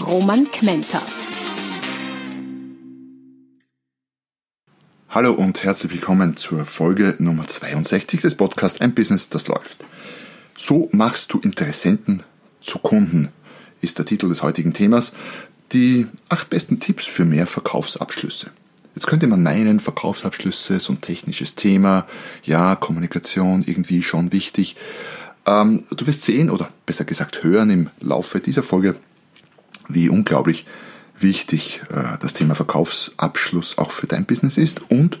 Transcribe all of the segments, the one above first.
Roman Kmenter. Hallo und herzlich willkommen zur Folge Nummer 62 des Podcasts Ein Business, das läuft. So machst du Interessenten zu Kunden, ist der Titel des heutigen Themas. Die acht besten Tipps für mehr Verkaufsabschlüsse. Jetzt könnte man meinen, Verkaufsabschlüsse, so ein technisches Thema, ja, Kommunikation irgendwie schon wichtig. Ähm, du wirst sehen oder besser gesagt hören im Laufe dieser Folge, wie unglaublich wichtig äh, das Thema Verkaufsabschluss auch für dein Business ist und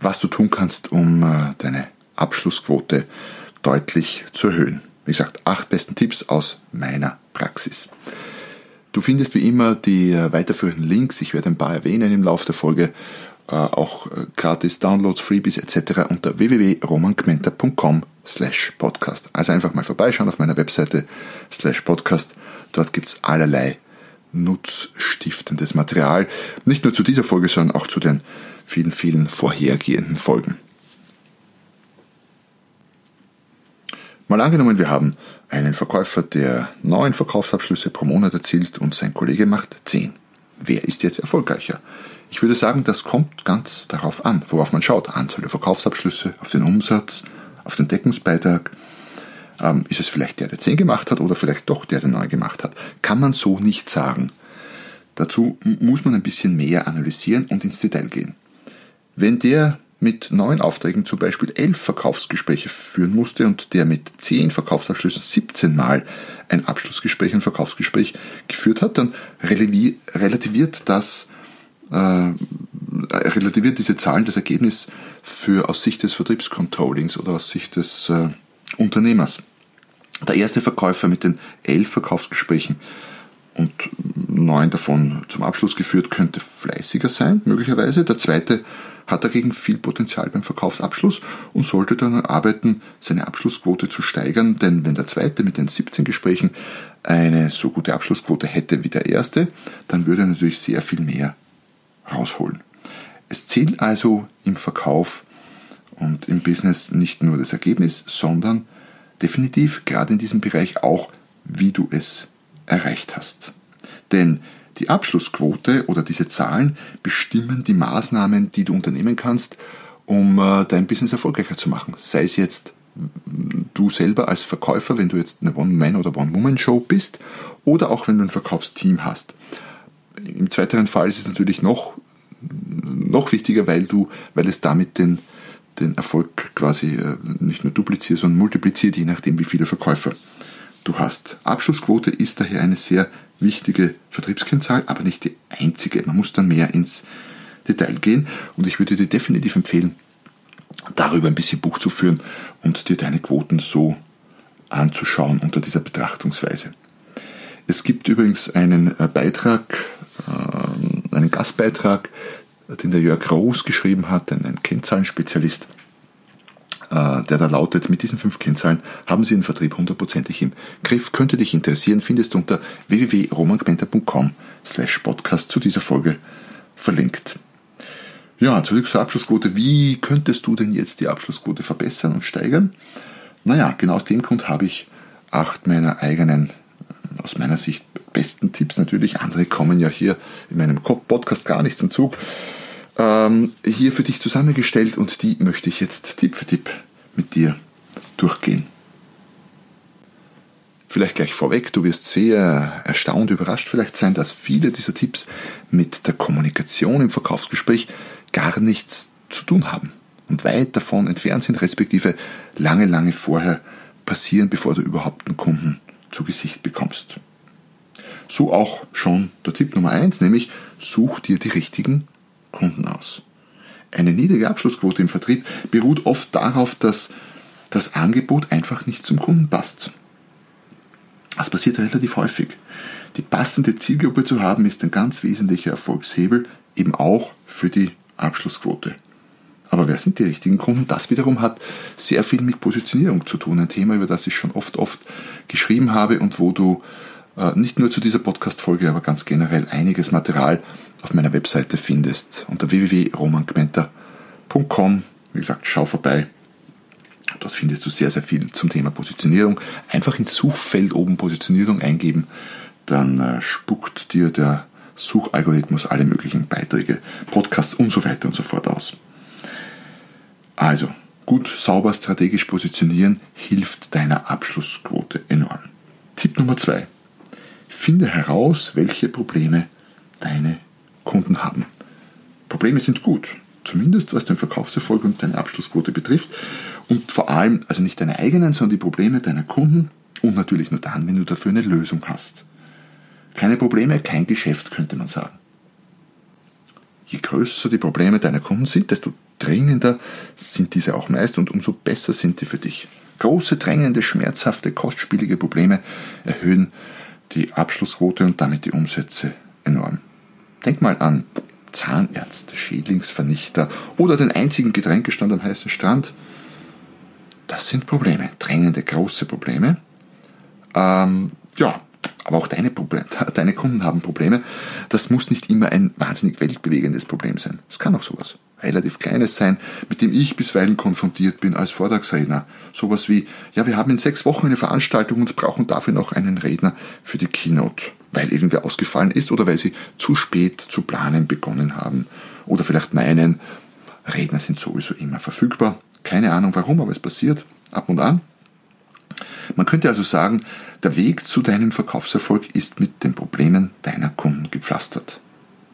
was du tun kannst, um äh, deine Abschlussquote deutlich zu erhöhen. Wie gesagt, acht besten Tipps aus meiner Praxis. Du findest wie immer die äh, weiterführenden Links, ich werde ein paar erwähnen im Laufe der Folge, auch gratis Downloads, Freebies etc. unter www.romangmenta.com slash podcast. Also einfach mal vorbeischauen auf meiner Webseite slash podcast. Dort gibt es allerlei nutzstiftendes Material. Nicht nur zu dieser Folge, sondern auch zu den vielen, vielen vorhergehenden Folgen. Mal angenommen, wir haben einen Verkäufer, der neun Verkaufsabschlüsse pro Monat erzielt und sein Kollege macht zehn. Wer ist jetzt erfolgreicher? Ich würde sagen, das kommt ganz darauf an, worauf man schaut. Anzahl der Verkaufsabschlüsse, auf den Umsatz, auf den Deckungsbeitrag. Ähm, ist es vielleicht der, der 10 gemacht hat oder vielleicht doch der, der 9 gemacht hat? Kann man so nicht sagen. Dazu muss man ein bisschen mehr analysieren und ins Detail gehen. Wenn der mit neun Aufträgen zum Beispiel elf Verkaufsgespräche führen musste und der mit zehn Verkaufsabschlüssen 17 Mal ein Abschlussgespräch, ein Verkaufsgespräch geführt hat, dann relativiert das äh, relativiert diese Zahlen das Ergebnis für aus Sicht des Vertriebscontrollings oder aus Sicht des äh, Unternehmers. Der erste Verkäufer mit den elf Verkaufsgesprächen und neun davon zum Abschluss geführt, könnte fleißiger sein, möglicherweise. Der zweite hat dagegen viel Potenzial beim Verkaufsabschluss und sollte daran arbeiten, seine Abschlussquote zu steigern, denn wenn der zweite mit den 17 Gesprächen eine so gute Abschlussquote hätte wie der erste, dann würde er natürlich sehr viel mehr rausholen. Es zählt also im Verkauf und im Business nicht nur das Ergebnis, sondern definitiv gerade in diesem Bereich auch, wie du es erreicht hast. Denn die Abschlussquote oder diese Zahlen bestimmen die Maßnahmen, die du unternehmen kannst, um äh, dein Business erfolgreicher zu machen. Sei es jetzt du selber als Verkäufer, wenn du jetzt eine One-Man- oder One-Woman-Show bist, oder auch wenn du ein Verkaufsteam hast. Im zweiteren Fall ist es natürlich noch, noch wichtiger, weil du, weil es damit den, den Erfolg quasi äh, nicht nur dupliziert, sondern multipliziert, je nachdem, wie viele Verkäufer du hast. Abschlussquote ist daher eine sehr wichtige Vertriebskennzahl, aber nicht die einzige. Man muss dann mehr ins Detail gehen und ich würde dir definitiv empfehlen, darüber ein bisschen Buch zu führen und dir deine Quoten so anzuschauen unter dieser Betrachtungsweise. Es gibt übrigens einen äh, Beitrag, äh, einen Gastbeitrag, den der Jörg Roos geschrieben hat, ein Kennzahlenspezialist, äh, der da lautet, mit diesen fünf Kennzahlen haben Sie den Vertrieb hundertprozentig im Griff. Könnte dich interessieren, findest du unter www.romangmenta.com slash podcast zu dieser Folge verlinkt. Ja, zurück zur Abschlussquote. Wie könntest du denn jetzt die Abschlussquote verbessern und steigern? Naja, genau aus dem Grund habe ich acht meiner eigenen, aus meiner Sicht besten Tipps natürlich. Andere kommen ja hier in meinem Podcast gar nicht zum Zug ähm, hier für dich zusammengestellt und die möchte ich jetzt Tipp für Tipp mit dir durchgehen. Vielleicht gleich vorweg, du wirst sehr erstaunt, überrascht vielleicht sein, dass viele dieser Tipps mit der Kommunikation im Verkaufsgespräch gar nichts zu tun haben und weit davon entfernt sind, respektive lange, lange vorher passieren, bevor du überhaupt einen Kunden zu Gesicht bekommst. So auch schon der Tipp Nummer eins, nämlich such dir die richtigen Kunden aus. Eine niedrige Abschlussquote im Vertrieb beruht oft darauf, dass das Angebot einfach nicht zum Kunden passt. Das passiert relativ häufig. Die passende Zielgruppe zu haben, ist ein ganz wesentlicher Erfolgshebel, eben auch für die Abschlussquote. Aber wer sind die richtigen Kunden? Das wiederum hat sehr viel mit Positionierung zu tun. Ein Thema, über das ich schon oft, oft geschrieben habe und wo du nicht nur zu dieser Podcast-Folge, aber ganz generell einiges Material auf meiner Webseite findest. Unter www.romangmenta.com. Wie gesagt, schau vorbei. Dort findest du sehr, sehr viel zum Thema Positionierung. Einfach ins Suchfeld oben Positionierung eingeben, dann äh, spuckt dir der Suchalgorithmus alle möglichen Beiträge, Podcasts und so weiter und so fort aus. Also, gut sauber strategisch positionieren hilft deiner Abschlussquote enorm. Tipp Nummer zwei. Finde heraus, welche Probleme deine Kunden haben. Probleme sind gut, zumindest was den Verkaufserfolg und deine Abschlussquote betrifft. Und vor allem, also nicht deine eigenen, sondern die Probleme deiner Kunden und natürlich nur dann, wenn du dafür eine Lösung hast. Keine Probleme, kein Geschäft, könnte man sagen. Je größer die Probleme deiner Kunden sind, desto dringender sind diese auch meist und umso besser sind die für dich. Große, drängende, schmerzhafte, kostspielige Probleme erhöhen die Abschlussquote und damit die Umsätze enorm. Denk mal an Zahnärzte, Schädlingsvernichter oder den einzigen Getränkestand am heißen Strand. Das sind Probleme, drängende, große Probleme. Ähm, ja, aber auch deine, Probleme, deine Kunden haben Probleme. Das muss nicht immer ein wahnsinnig weltbewegendes Problem sein. Es kann auch sowas relativ kleines sein, mit dem ich bisweilen konfrontiert bin als Vortragsredner. Sowas wie, ja, wir haben in sechs Wochen eine Veranstaltung und brauchen dafür noch einen Redner für die Keynote, weil irgendwer ausgefallen ist oder weil sie zu spät zu planen begonnen haben. Oder vielleicht meinen, Redner sind sowieso immer verfügbar. Keine Ahnung warum, aber es passiert ab und an. Man könnte also sagen, der Weg zu deinem Verkaufserfolg ist mit den Problemen deiner Kunden gepflastert.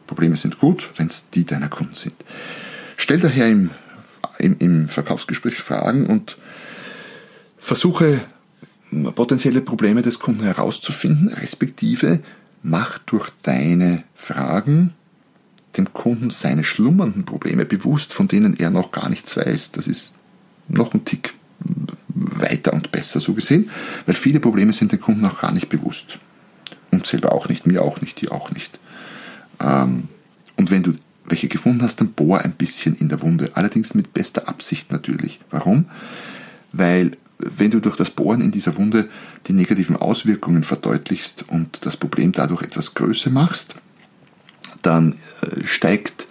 Probleme sind gut, wenn es die deiner Kunden sind. Stell daher im, im, im Verkaufsgespräch Fragen und versuche potenzielle Probleme des Kunden herauszufinden, respektive mach durch deine Fragen dem Kunden seine schlummernden Probleme bewusst, von denen er noch gar nichts weiß. Das ist noch ein Tick weiter und besser so gesehen, weil viele Probleme sind dem Kunden noch gar nicht bewusst. Und selber auch nicht, mir auch nicht, dir auch nicht. Ähm, und wenn du welche gefunden hast, dann bohr ein bisschen in der Wunde. Allerdings mit bester Absicht natürlich. Warum? Weil wenn du durch das Bohren in dieser Wunde die negativen Auswirkungen verdeutlichst und das Problem dadurch etwas größer machst, dann äh, steigt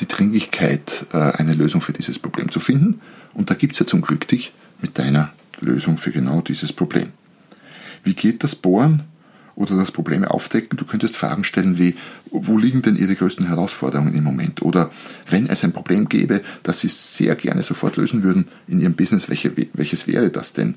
die Dringlichkeit, äh, eine Lösung für dieses Problem zu finden. Und da gibt es ja zum Glück dich mit deiner Lösung für genau dieses Problem. Wie geht das Bohren? Oder das Probleme aufdecken. Du könntest Fragen stellen wie, wo liegen denn Ihre größten Herausforderungen im Moment? Oder wenn es ein Problem gäbe, das Sie sehr gerne sofort lösen würden in Ihrem Business, welche, welches wäre das denn?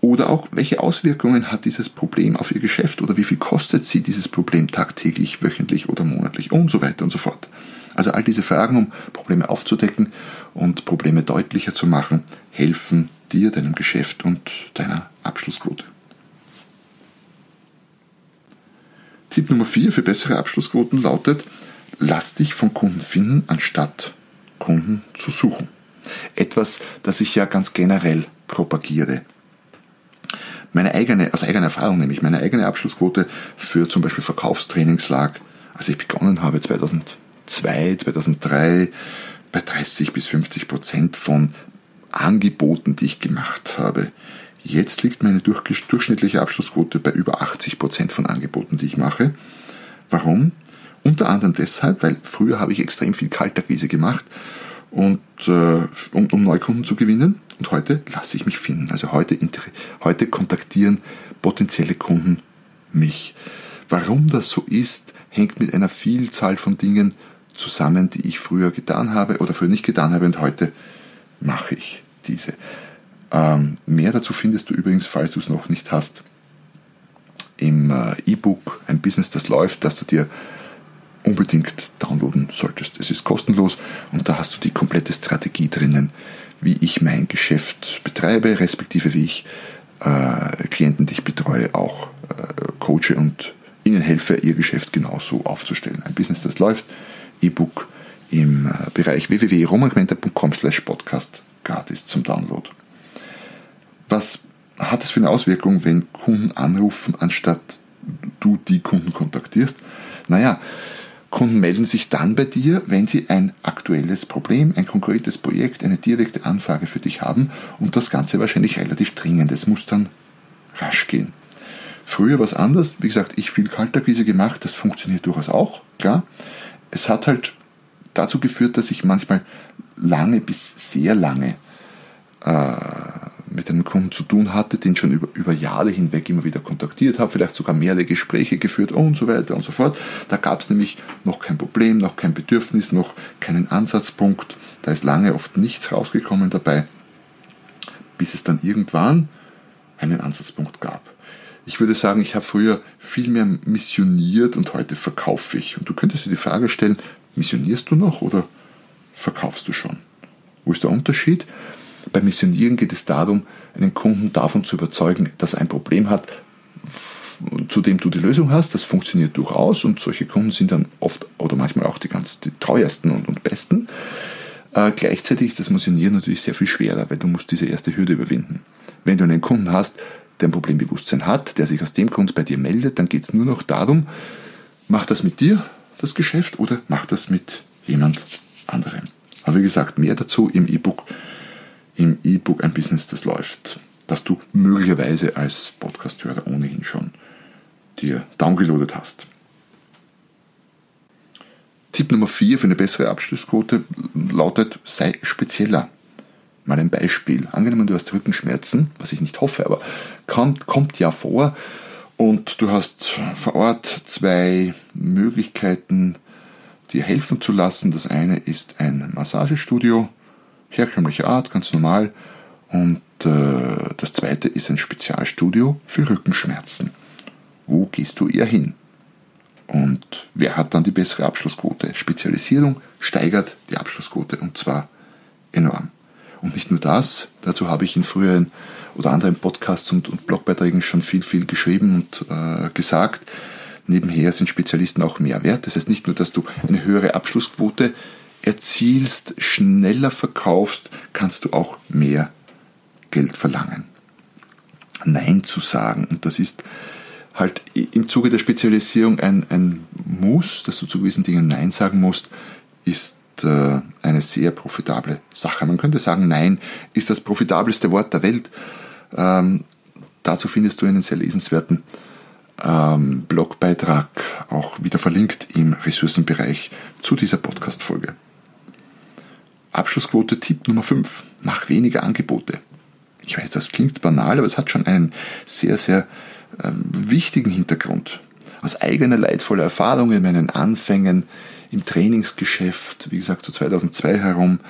Oder auch, welche Auswirkungen hat dieses Problem auf Ihr Geschäft oder wie viel kostet Sie dieses Problem tagtäglich, wöchentlich oder monatlich und so weiter und so fort. Also all diese Fragen, um Probleme aufzudecken und Probleme deutlicher zu machen, helfen dir, deinem Geschäft und deiner Abschlussquote. Tipp Nummer 4 für bessere Abschlussquoten lautet, lass dich von Kunden finden, anstatt Kunden zu suchen. Etwas, das ich ja ganz generell propagiere. Meine eigene, aus eigener Erfahrung nämlich, meine eigene Abschlussquote für zum Beispiel Verkaufstrainings lag, als ich begonnen habe 2002, 2003, bei 30 bis 50 Prozent von Angeboten, die ich gemacht habe. Jetzt liegt meine durchschnittliche Abschlussquote bei über 80 Prozent von Angeboten, die ich mache. Warum? Unter anderem deshalb, weil früher habe ich extrem viel Kaltakquise gemacht und äh, um, um Neukunden zu gewinnen und heute lasse ich mich finden. Also heute, heute kontaktieren potenzielle Kunden mich. Warum das so ist, hängt mit einer Vielzahl von Dingen zusammen, die ich früher getan habe oder früher nicht getan habe und heute mache ich diese. Ähm, mehr dazu findest du übrigens, falls du es noch nicht hast, im äh, E-Book Ein Business, das läuft, das du dir unbedingt downloaden solltest. Es ist kostenlos und da hast du die komplette Strategie drinnen, wie ich mein Geschäft betreibe, respektive wie ich äh, Klienten, die ich betreue, auch äh, coache und ihnen helfe, ihr Geschäft genauso aufzustellen. Ein Business, das läuft, E-Book im äh, Bereich www.romangmenta.com slash podcast gratis zum Download. Was hat es für eine Auswirkung, wenn Kunden anrufen, anstatt du die Kunden kontaktierst? Naja, Kunden melden sich dann bei dir, wenn sie ein aktuelles Problem, ein konkretes Projekt, eine direkte Anfrage für dich haben und das Ganze wahrscheinlich relativ dringend. Es muss dann rasch gehen. Früher war es anders. Wie gesagt, ich viel Kalterkrise gemacht, das funktioniert durchaus auch, klar. Es hat halt dazu geführt, dass ich manchmal lange bis sehr lange äh, mit einem Kunden zu tun hatte, den schon über, über Jahre hinweg immer wieder kontaktiert habe, vielleicht sogar mehrere Gespräche geführt und so weiter und so fort. Da gab es nämlich noch kein Problem, noch kein Bedürfnis, noch keinen Ansatzpunkt. Da ist lange oft nichts rausgekommen dabei, bis es dann irgendwann einen Ansatzpunkt gab. Ich würde sagen, ich habe früher viel mehr missioniert und heute verkaufe ich. Und du könntest dir die Frage stellen, missionierst du noch oder verkaufst du schon? Wo ist der Unterschied? Beim Missionieren geht es darum, einen Kunden davon zu überzeugen, dass er ein Problem hat, zu dem du die Lösung hast. Das funktioniert durchaus und solche Kunden sind dann oft oder manchmal auch die ganz die treuesten und, und besten. Äh, gleichzeitig ist das Missionieren natürlich sehr viel schwerer, weil du musst diese erste Hürde überwinden. Wenn du einen Kunden hast, der ein Problembewusstsein hat, der sich aus dem Grund bei dir meldet, dann geht es nur noch darum, mach das mit dir, das Geschäft, oder mach das mit jemand anderem. Aber wie gesagt, mehr dazu im E-Book im E-Book ein Business, das läuft, das du möglicherweise als Podcast-Hörer ohnehin schon dir downgeloadet hast. Tipp Nummer 4 für eine bessere Abschlussquote lautet, sei spezieller. Mal ein Beispiel. Angenommen, du hast Rückenschmerzen, was ich nicht hoffe, aber kommt, kommt ja vor und du hast vor Ort zwei Möglichkeiten, dir helfen zu lassen. Das eine ist ein Massagestudio, herkömmlicher Art, ganz normal. Und äh, das zweite ist ein Spezialstudio für Rückenschmerzen. Wo gehst du eher hin? Und wer hat dann die bessere Abschlussquote? Spezialisierung steigert die Abschlussquote und zwar enorm. Und nicht nur das, dazu habe ich in früheren oder anderen Podcasts und, und Blogbeiträgen schon viel, viel geschrieben und äh, gesagt. Nebenher sind Spezialisten auch mehr wert. Das heißt nicht nur, dass du eine höhere Abschlussquote erzielst, schneller verkaufst, kannst du auch mehr Geld verlangen. Nein zu sagen, und das ist halt im Zuge der Spezialisierung ein, ein Muss, dass du zu gewissen Dingen Nein sagen musst, ist äh, eine sehr profitable Sache. Man könnte sagen, Nein ist das profitabelste Wort der Welt. Ähm, dazu findest du einen sehr lesenswerten ähm, Blogbeitrag auch wieder verlinkt im Ressourcenbereich zu dieser Podcast-Folge. Abschlussquote Tipp Nummer 5. Mach weniger Angebote. Ich weiß, das klingt banal, aber es hat schon einen sehr, sehr ähm, wichtigen Hintergrund. Aus eigener leidvoller Erfahrung in meinen Anfängen im Trainingsgeschäft, wie gesagt, so 2002 herum,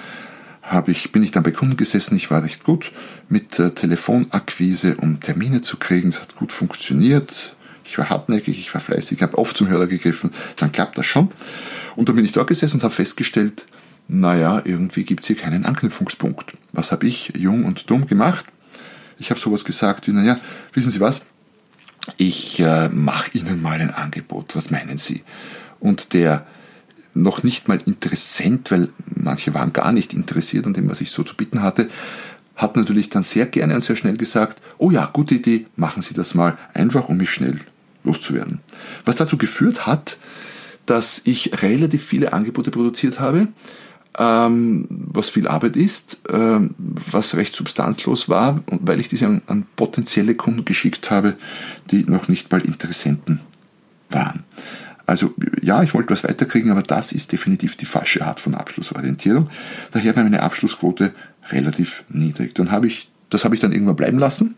ich, bin ich dann bei Kunden gesessen. Ich war recht gut mit äh, Telefonakquise, um Termine zu kriegen. Das hat gut funktioniert. Ich war hartnäckig, ich war fleißig, ich habe oft zum Hörer gegriffen. Dann klappt das schon. Und dann bin ich dort gesessen und habe festgestellt, naja, irgendwie gibt es hier keinen Anknüpfungspunkt. Was habe ich jung und dumm gemacht? Ich habe sowas gesagt wie, naja, wissen Sie was? Ich äh, mache Ihnen mal ein Angebot. Was meinen Sie? Und der noch nicht mal Interessent, weil manche waren gar nicht interessiert an dem, was ich so zu bitten hatte, hat natürlich dann sehr gerne und sehr schnell gesagt, oh ja, gute Idee, machen Sie das mal einfach, um mich schnell loszuwerden. Was dazu geführt hat, dass ich relativ viele Angebote produziert habe, ähm, was viel Arbeit ist, ähm, was recht substanzlos war, weil ich diese an, an, potenzielle Kunden geschickt habe, die noch nicht mal Interessenten waren. Also ja, ich wollte was weiterkriegen, aber das ist definitiv die falsche Art von Abschlussorientierung. Daher war meine Abschlussquote relativ niedrig. Dann habe ich, das habe ich dann irgendwann bleiben lassen.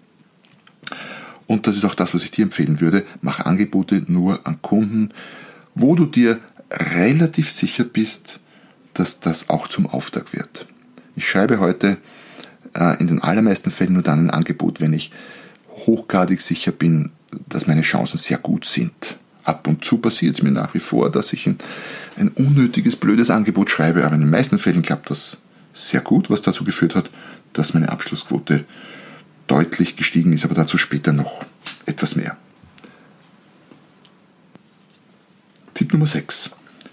Und das ist auch das, was ich dir empfehlen würde. Mach Angebote nur an Kunden, wo du dir relativ sicher bist, dass das auch zum Auftrag wird. Ich schreibe heute äh, in den allermeisten Fällen nur dann ein Angebot, wenn ich hochgradig sicher bin, dass meine Chancen sehr gut sind. Ab und zu passiert es mir nach wie vor, dass ich ein, ein unnötiges, blödes Angebot schreibe, aber in den meisten Fällen klappt das sehr gut, was dazu geführt hat, dass meine Abschlussquote deutlich gestiegen ist, aber dazu später noch etwas mehr. Tipp Nummer 6.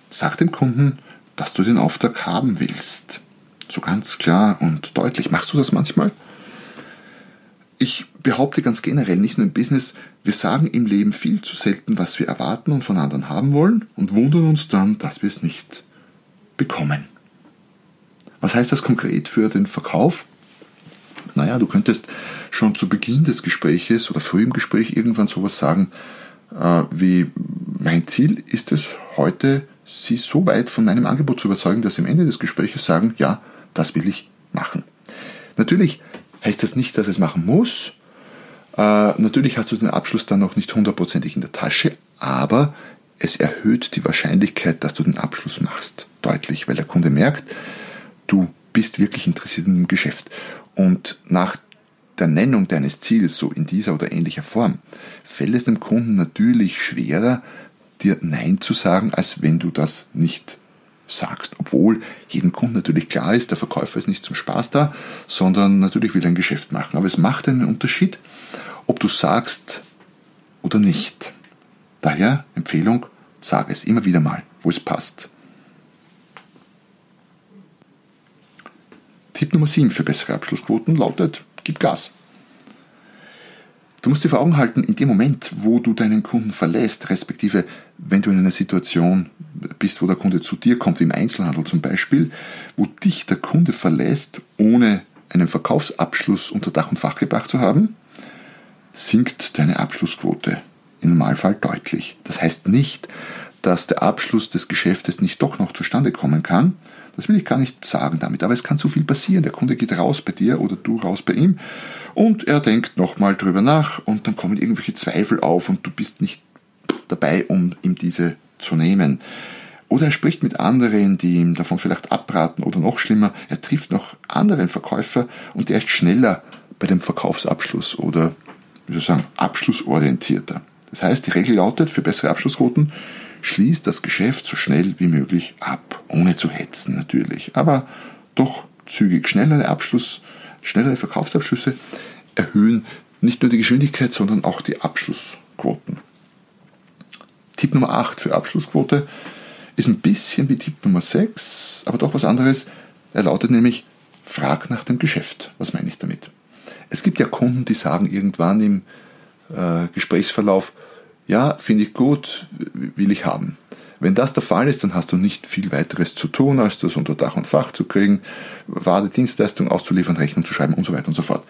Sag dem Kunden, dass du den Auftrag haben willst. So ganz klar und deutlich. Machst du das manchmal? Ich behaupte ganz generell, nicht nur im Business, wir sagen im Leben viel zu selten, was wir erwarten und von anderen haben wollen und wundern uns dann, dass wir es nicht bekommen. Was heißt das konkret für den Verkauf? Naja, du könntest schon zu Beginn des Gespräches oder früh im Gespräch irgendwann sowas sagen, äh, wie mein Ziel ist es heute, Sie so weit von meinem Angebot zu überzeugen, dass Sie am Ende des Gespräches sagen, ja, das will ich machen. Natürlich heißt das nicht, dass es machen muss. Äh, natürlich hast du den Abschluss dann noch nicht hundertprozentig in der Tasche, aber es erhöht die Wahrscheinlichkeit, dass du den Abschluss machst, deutlich, weil der Kunde merkt, du bist wirklich interessiert in dem Geschäft. Und nach der Nennung deines Ziels, so in dieser oder ähnlicher Form, fällt es dem Kunden natürlich schwerer, dir Nein zu sagen, als wenn du das nicht sagst. Obwohl jedem Kunden natürlich klar ist, der Verkäufer ist nicht zum Spaß da, sondern natürlich will er ein Geschäft machen. Aber es macht einen Unterschied, ob du sagst oder nicht. Daher Empfehlung, sag es immer wieder mal, wo es passt. Tipp Nummer 7 für bessere Abschlussquoten lautet, gib Gas. Du musst dir vor Augen halten, in dem Moment, wo du deinen Kunden verlässt, respektive wenn du in einer Situation bist, wo der Kunde zu dir kommt, im Einzelhandel zum Beispiel, wo dich der Kunde verlässt, ohne einen Verkaufsabschluss unter Dach und Fach gebracht zu haben, sinkt deine Abschlussquote im Normalfall deutlich. Das heißt nicht, dass der Abschluss des Geschäftes nicht doch noch zustande kommen kann. Das will ich gar nicht sagen damit, aber es kann so viel passieren. Der Kunde geht raus bei dir oder du raus bei ihm und er denkt nochmal drüber nach und dann kommen irgendwelche Zweifel auf und du bist nicht dabei, um ihm diese zu nehmen. Oder er spricht mit anderen, die ihm davon vielleicht abraten oder noch schlimmer, er trifft noch anderen Verkäufer und er ist schneller bei dem Verkaufsabschluss oder, wie soll ich sagen, abschlussorientierter. Das heißt, die Regel lautet, für bessere Abschlussquoten, schließt das Geschäft so schnell wie möglich ab, ohne zu hetzen natürlich, aber doch zügig schnellere Abschluss, schnellere Verkaufsabschlüsse erhöhen nicht nur die Geschwindigkeit, sondern auch die Abschlussquoten. Tipp Nummer 8 für Abschlussquote ist ein bisschen wie Tipp Nummer 6, aber doch was anderes. Er lautet nämlich, frag nach dem Geschäft. Was meine ich damit? Es gibt ja Kunden, die sagen irgendwann im äh, Gesprächsverlauf, ja, finde ich gut, will ich haben. Wenn das der Fall ist, dann hast du nicht viel weiteres zu tun, als das unter Dach und Fach zu kriegen, Ware, Dienstleistung auszuliefern, Rechnung zu schreiben und so weiter und so fort.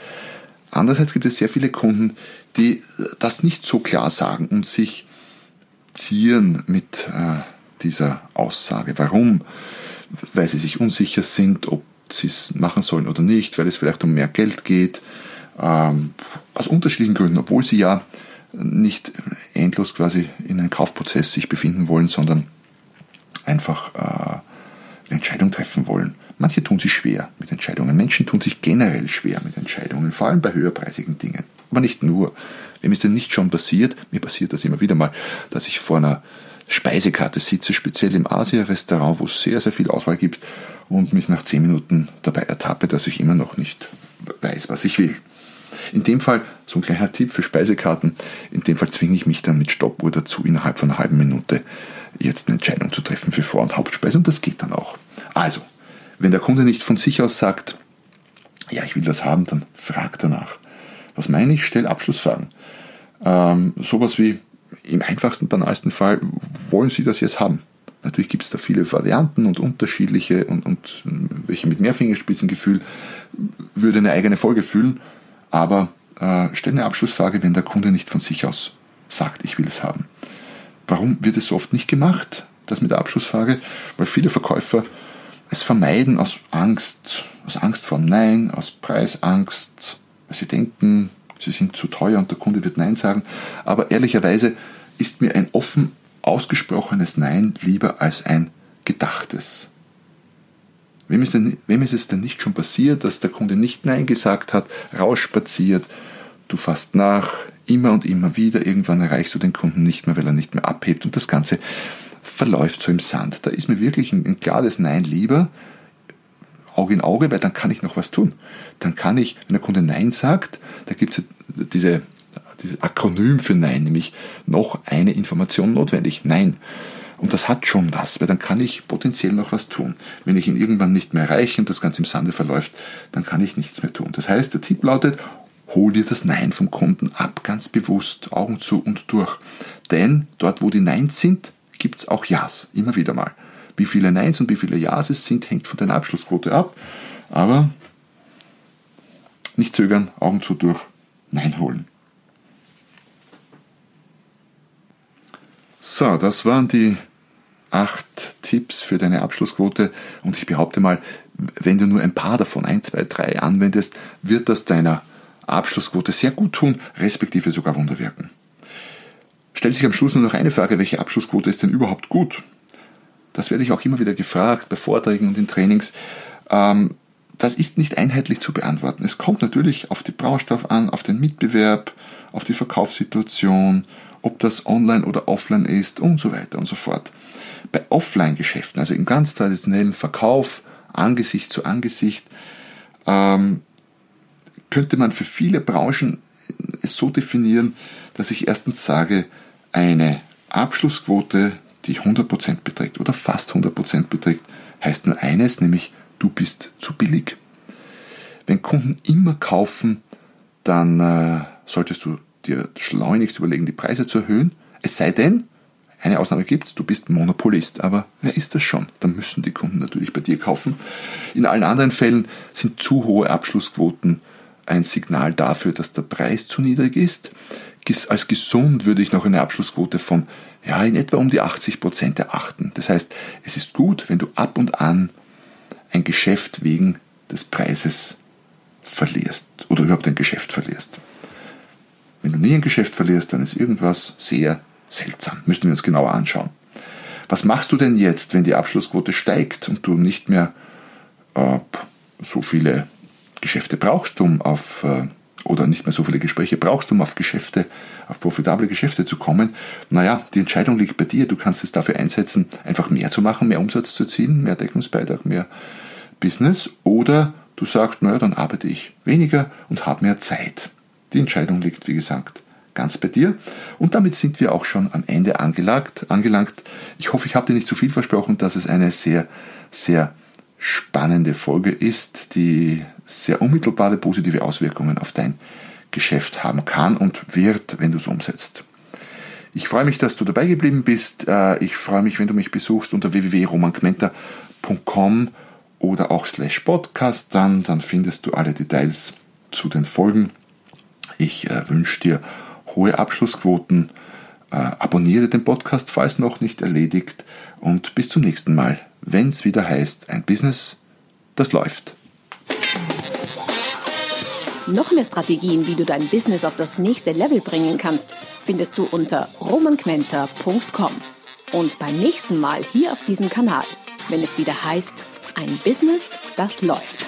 Andererseits gibt es sehr viele Kunden, die das nicht so klar sagen und sich zieren mit äh, dieser Aussage. Warum? Weil sie sich unsicher sind, ob sie es machen sollen oder nicht, weil es vielleicht um mehr Geld geht, ähm, aus unterschiedlichen Gründen, obwohl sie ja nicht endlos quasi in einem Kaufprozess sich befinden wollen, sondern einfach äh, eine Entscheidung treffen wollen. Manche tun sich schwer mit Entscheidungen. Menschen tun sich generell schwer mit Entscheidungen, vor allem bei höherpreisigen Dingen. Aber nicht nur. Wem ist denn nicht schon passiert? Mir passiert das immer wieder mal, dass ich vor einer Speisekarte sitze, speziell im Asia-Restaurant, wo es sehr, sehr viel Auswahl gibt und mich nach zehn Minuten dabei ertappe, dass ich immer noch nicht weiß, was ich will. In dem Fall, so ein kleiner Tipp für Speisekarten, in dem Fall zwinge ich mich dann mit Stoppuhr dazu, innerhalb von einer halben Minute jetzt eine Entscheidung zu treffen für Vor- und Hauptspeise und das geht dann auch. Also, wenn der Kunde nicht von sich aus sagt, ja, ich will das haben, dann frag danach. Was meine ich? Stell Abschlussfragen. Ähm, sowas wie, im einfachsten, banalsten Fall, wollen Sie das jetzt haben? Natürlich gibt es da viele Varianten und unterschiedliche und, und welche mit mehr Fingerspitzengefühl würde eine eigene Folge füllen. Aber äh, stell eine Abschlussfrage, wenn der Kunde nicht von sich aus sagt, ich will es haben. Warum wird es so oft nicht gemacht, das mit der Abschlussfrage? Weil viele Verkäufer es vermeiden aus Angst, aus Angst vor Nein, aus Preisangst, weil sie denken, sie sind zu teuer und der Kunde wird Nein sagen. Aber ehrlicherweise ist mir ein offen ausgesprochenes Nein lieber als ein gedachtes. Wem ist, denn, wem ist es denn nicht schon passiert, dass der Kunde nicht Nein gesagt hat, rausspaziert, du fasst nach, immer und immer wieder, irgendwann erreichst du den Kunden nicht mehr, weil er nicht mehr abhebt und das Ganze verläuft so im Sand. Da ist mir wirklich ein, ein klares Nein lieber, Auge in Auge, weil dann kann ich noch was tun. Dann kann ich, wenn der Kunde Nein sagt, da gibt es diese, dieses Akronym für Nein, nämlich noch eine Information notwendig. Nein. Und das hat schon was, weil dann kann ich potenziell noch was tun. Wenn ich ihn irgendwann nicht mehr erreiche und das Ganze im Sande verläuft, dann kann ich nichts mehr tun. Das heißt, der Tipp lautet, hol dir das Nein vom Kunden ab, ganz bewusst, Augen zu und durch. Denn dort, wo die Neins sind, gibt es auch Ja's, immer wieder mal. Wie viele Neins und wie viele Ja's es sind, hängt von deiner Abschlussquote ab. Aber nicht zögern, Augen zu durch, Nein holen. So, das waren die acht Tipps für deine Abschlussquote und ich behaupte mal, wenn du nur ein paar davon, ein, zwei, drei anwendest, wird das deiner Abschlussquote sehr gut tun, respektive sogar Wunder wirken. Stellt sich am Schluss nur noch eine Frage, welche Abschlussquote ist denn überhaupt gut? Das werde ich auch immer wieder gefragt bei Vorträgen und in Trainings. Ähm, das ist nicht einheitlich zu beantworten. Es kommt natürlich auf die Branche an, auf den Mitbewerb, auf die Verkaufssituation, ob das online oder offline ist und so weiter und so fort. Bei Offline-Geschäften, also im ganz traditionellen Verkauf, Angesicht zu Angesicht, ähm, könnte man für viele Branchen es so definieren, dass ich erstens sage, eine Abschlussquote, die 100% beträgt oder fast 100% beträgt, heißt nur eines, nämlich du bist zu billig. Wenn Kunden immer kaufen, dann äh, solltest du dir schleunigst überlegen, die Preise zu erhöhen. Es sei denn, eine Ausnahme gibt es, du bist Monopolist. Aber wer ist das schon? Dann müssen die Kunden natürlich bei dir kaufen. In allen anderen Fällen sind zu hohe Abschlussquoten ein Signal dafür, dass der Preis zu niedrig ist. Als gesund würde ich noch eine Abschlussquote von ja, in etwa um die 80 Prozent erachten. Das heißt, es ist gut, wenn du ab und an ein Geschäft wegen des Preises verlierst oder überhaupt ein Geschäft verlierst. Wenn du nie ein Geschäft verlierst, dann ist irgendwas sehr seltsam. Müssten wir uns genauer anschauen. Was machst du denn jetzt, wenn die Abschlussquote steigt und du nicht mehr äh, so viele Geschäfte brauchst, um auf äh, oder nicht mehr so viele Gespräche brauchst, um auf Geschäfte, auf profitable Geschäfte zu kommen, naja, die Entscheidung liegt bei dir. Du kannst es dafür einsetzen, einfach mehr zu machen, mehr Umsatz zu ziehen, mehr Deckungsbeitrag, mehr Business. Oder du sagst, naja, dann arbeite ich weniger und habe mehr Zeit. Die Entscheidung liegt, wie gesagt, ganz bei dir. Und damit sind wir auch schon am Ende angelangt. angelangt. Ich hoffe, ich habe dir nicht zu viel versprochen, dass es eine sehr, sehr spannende Folge ist, die sehr unmittelbare positive Auswirkungen auf dein Geschäft haben kann und wird, wenn du es umsetzt. Ich freue mich, dass du dabei geblieben bist. Äh, ich freue mich, wenn du mich besuchst unter www.romangmenta.com oder auch slash podcast. Dann, dann findest du alle Details zu den Folgen. Ich äh, wünsche dir hohe Abschlussquoten. Äh, abonniere den Podcast, falls noch nicht erledigt. Und bis zum nächsten Mal, wenn es wieder heißt, ein Business, das läuft. Noch mehr Strategien, wie du dein Business auf das nächste Level bringen kannst, findest du unter romanquenter.com. Und beim nächsten Mal hier auf diesem Kanal, wenn es wieder heißt, ein Business, das läuft.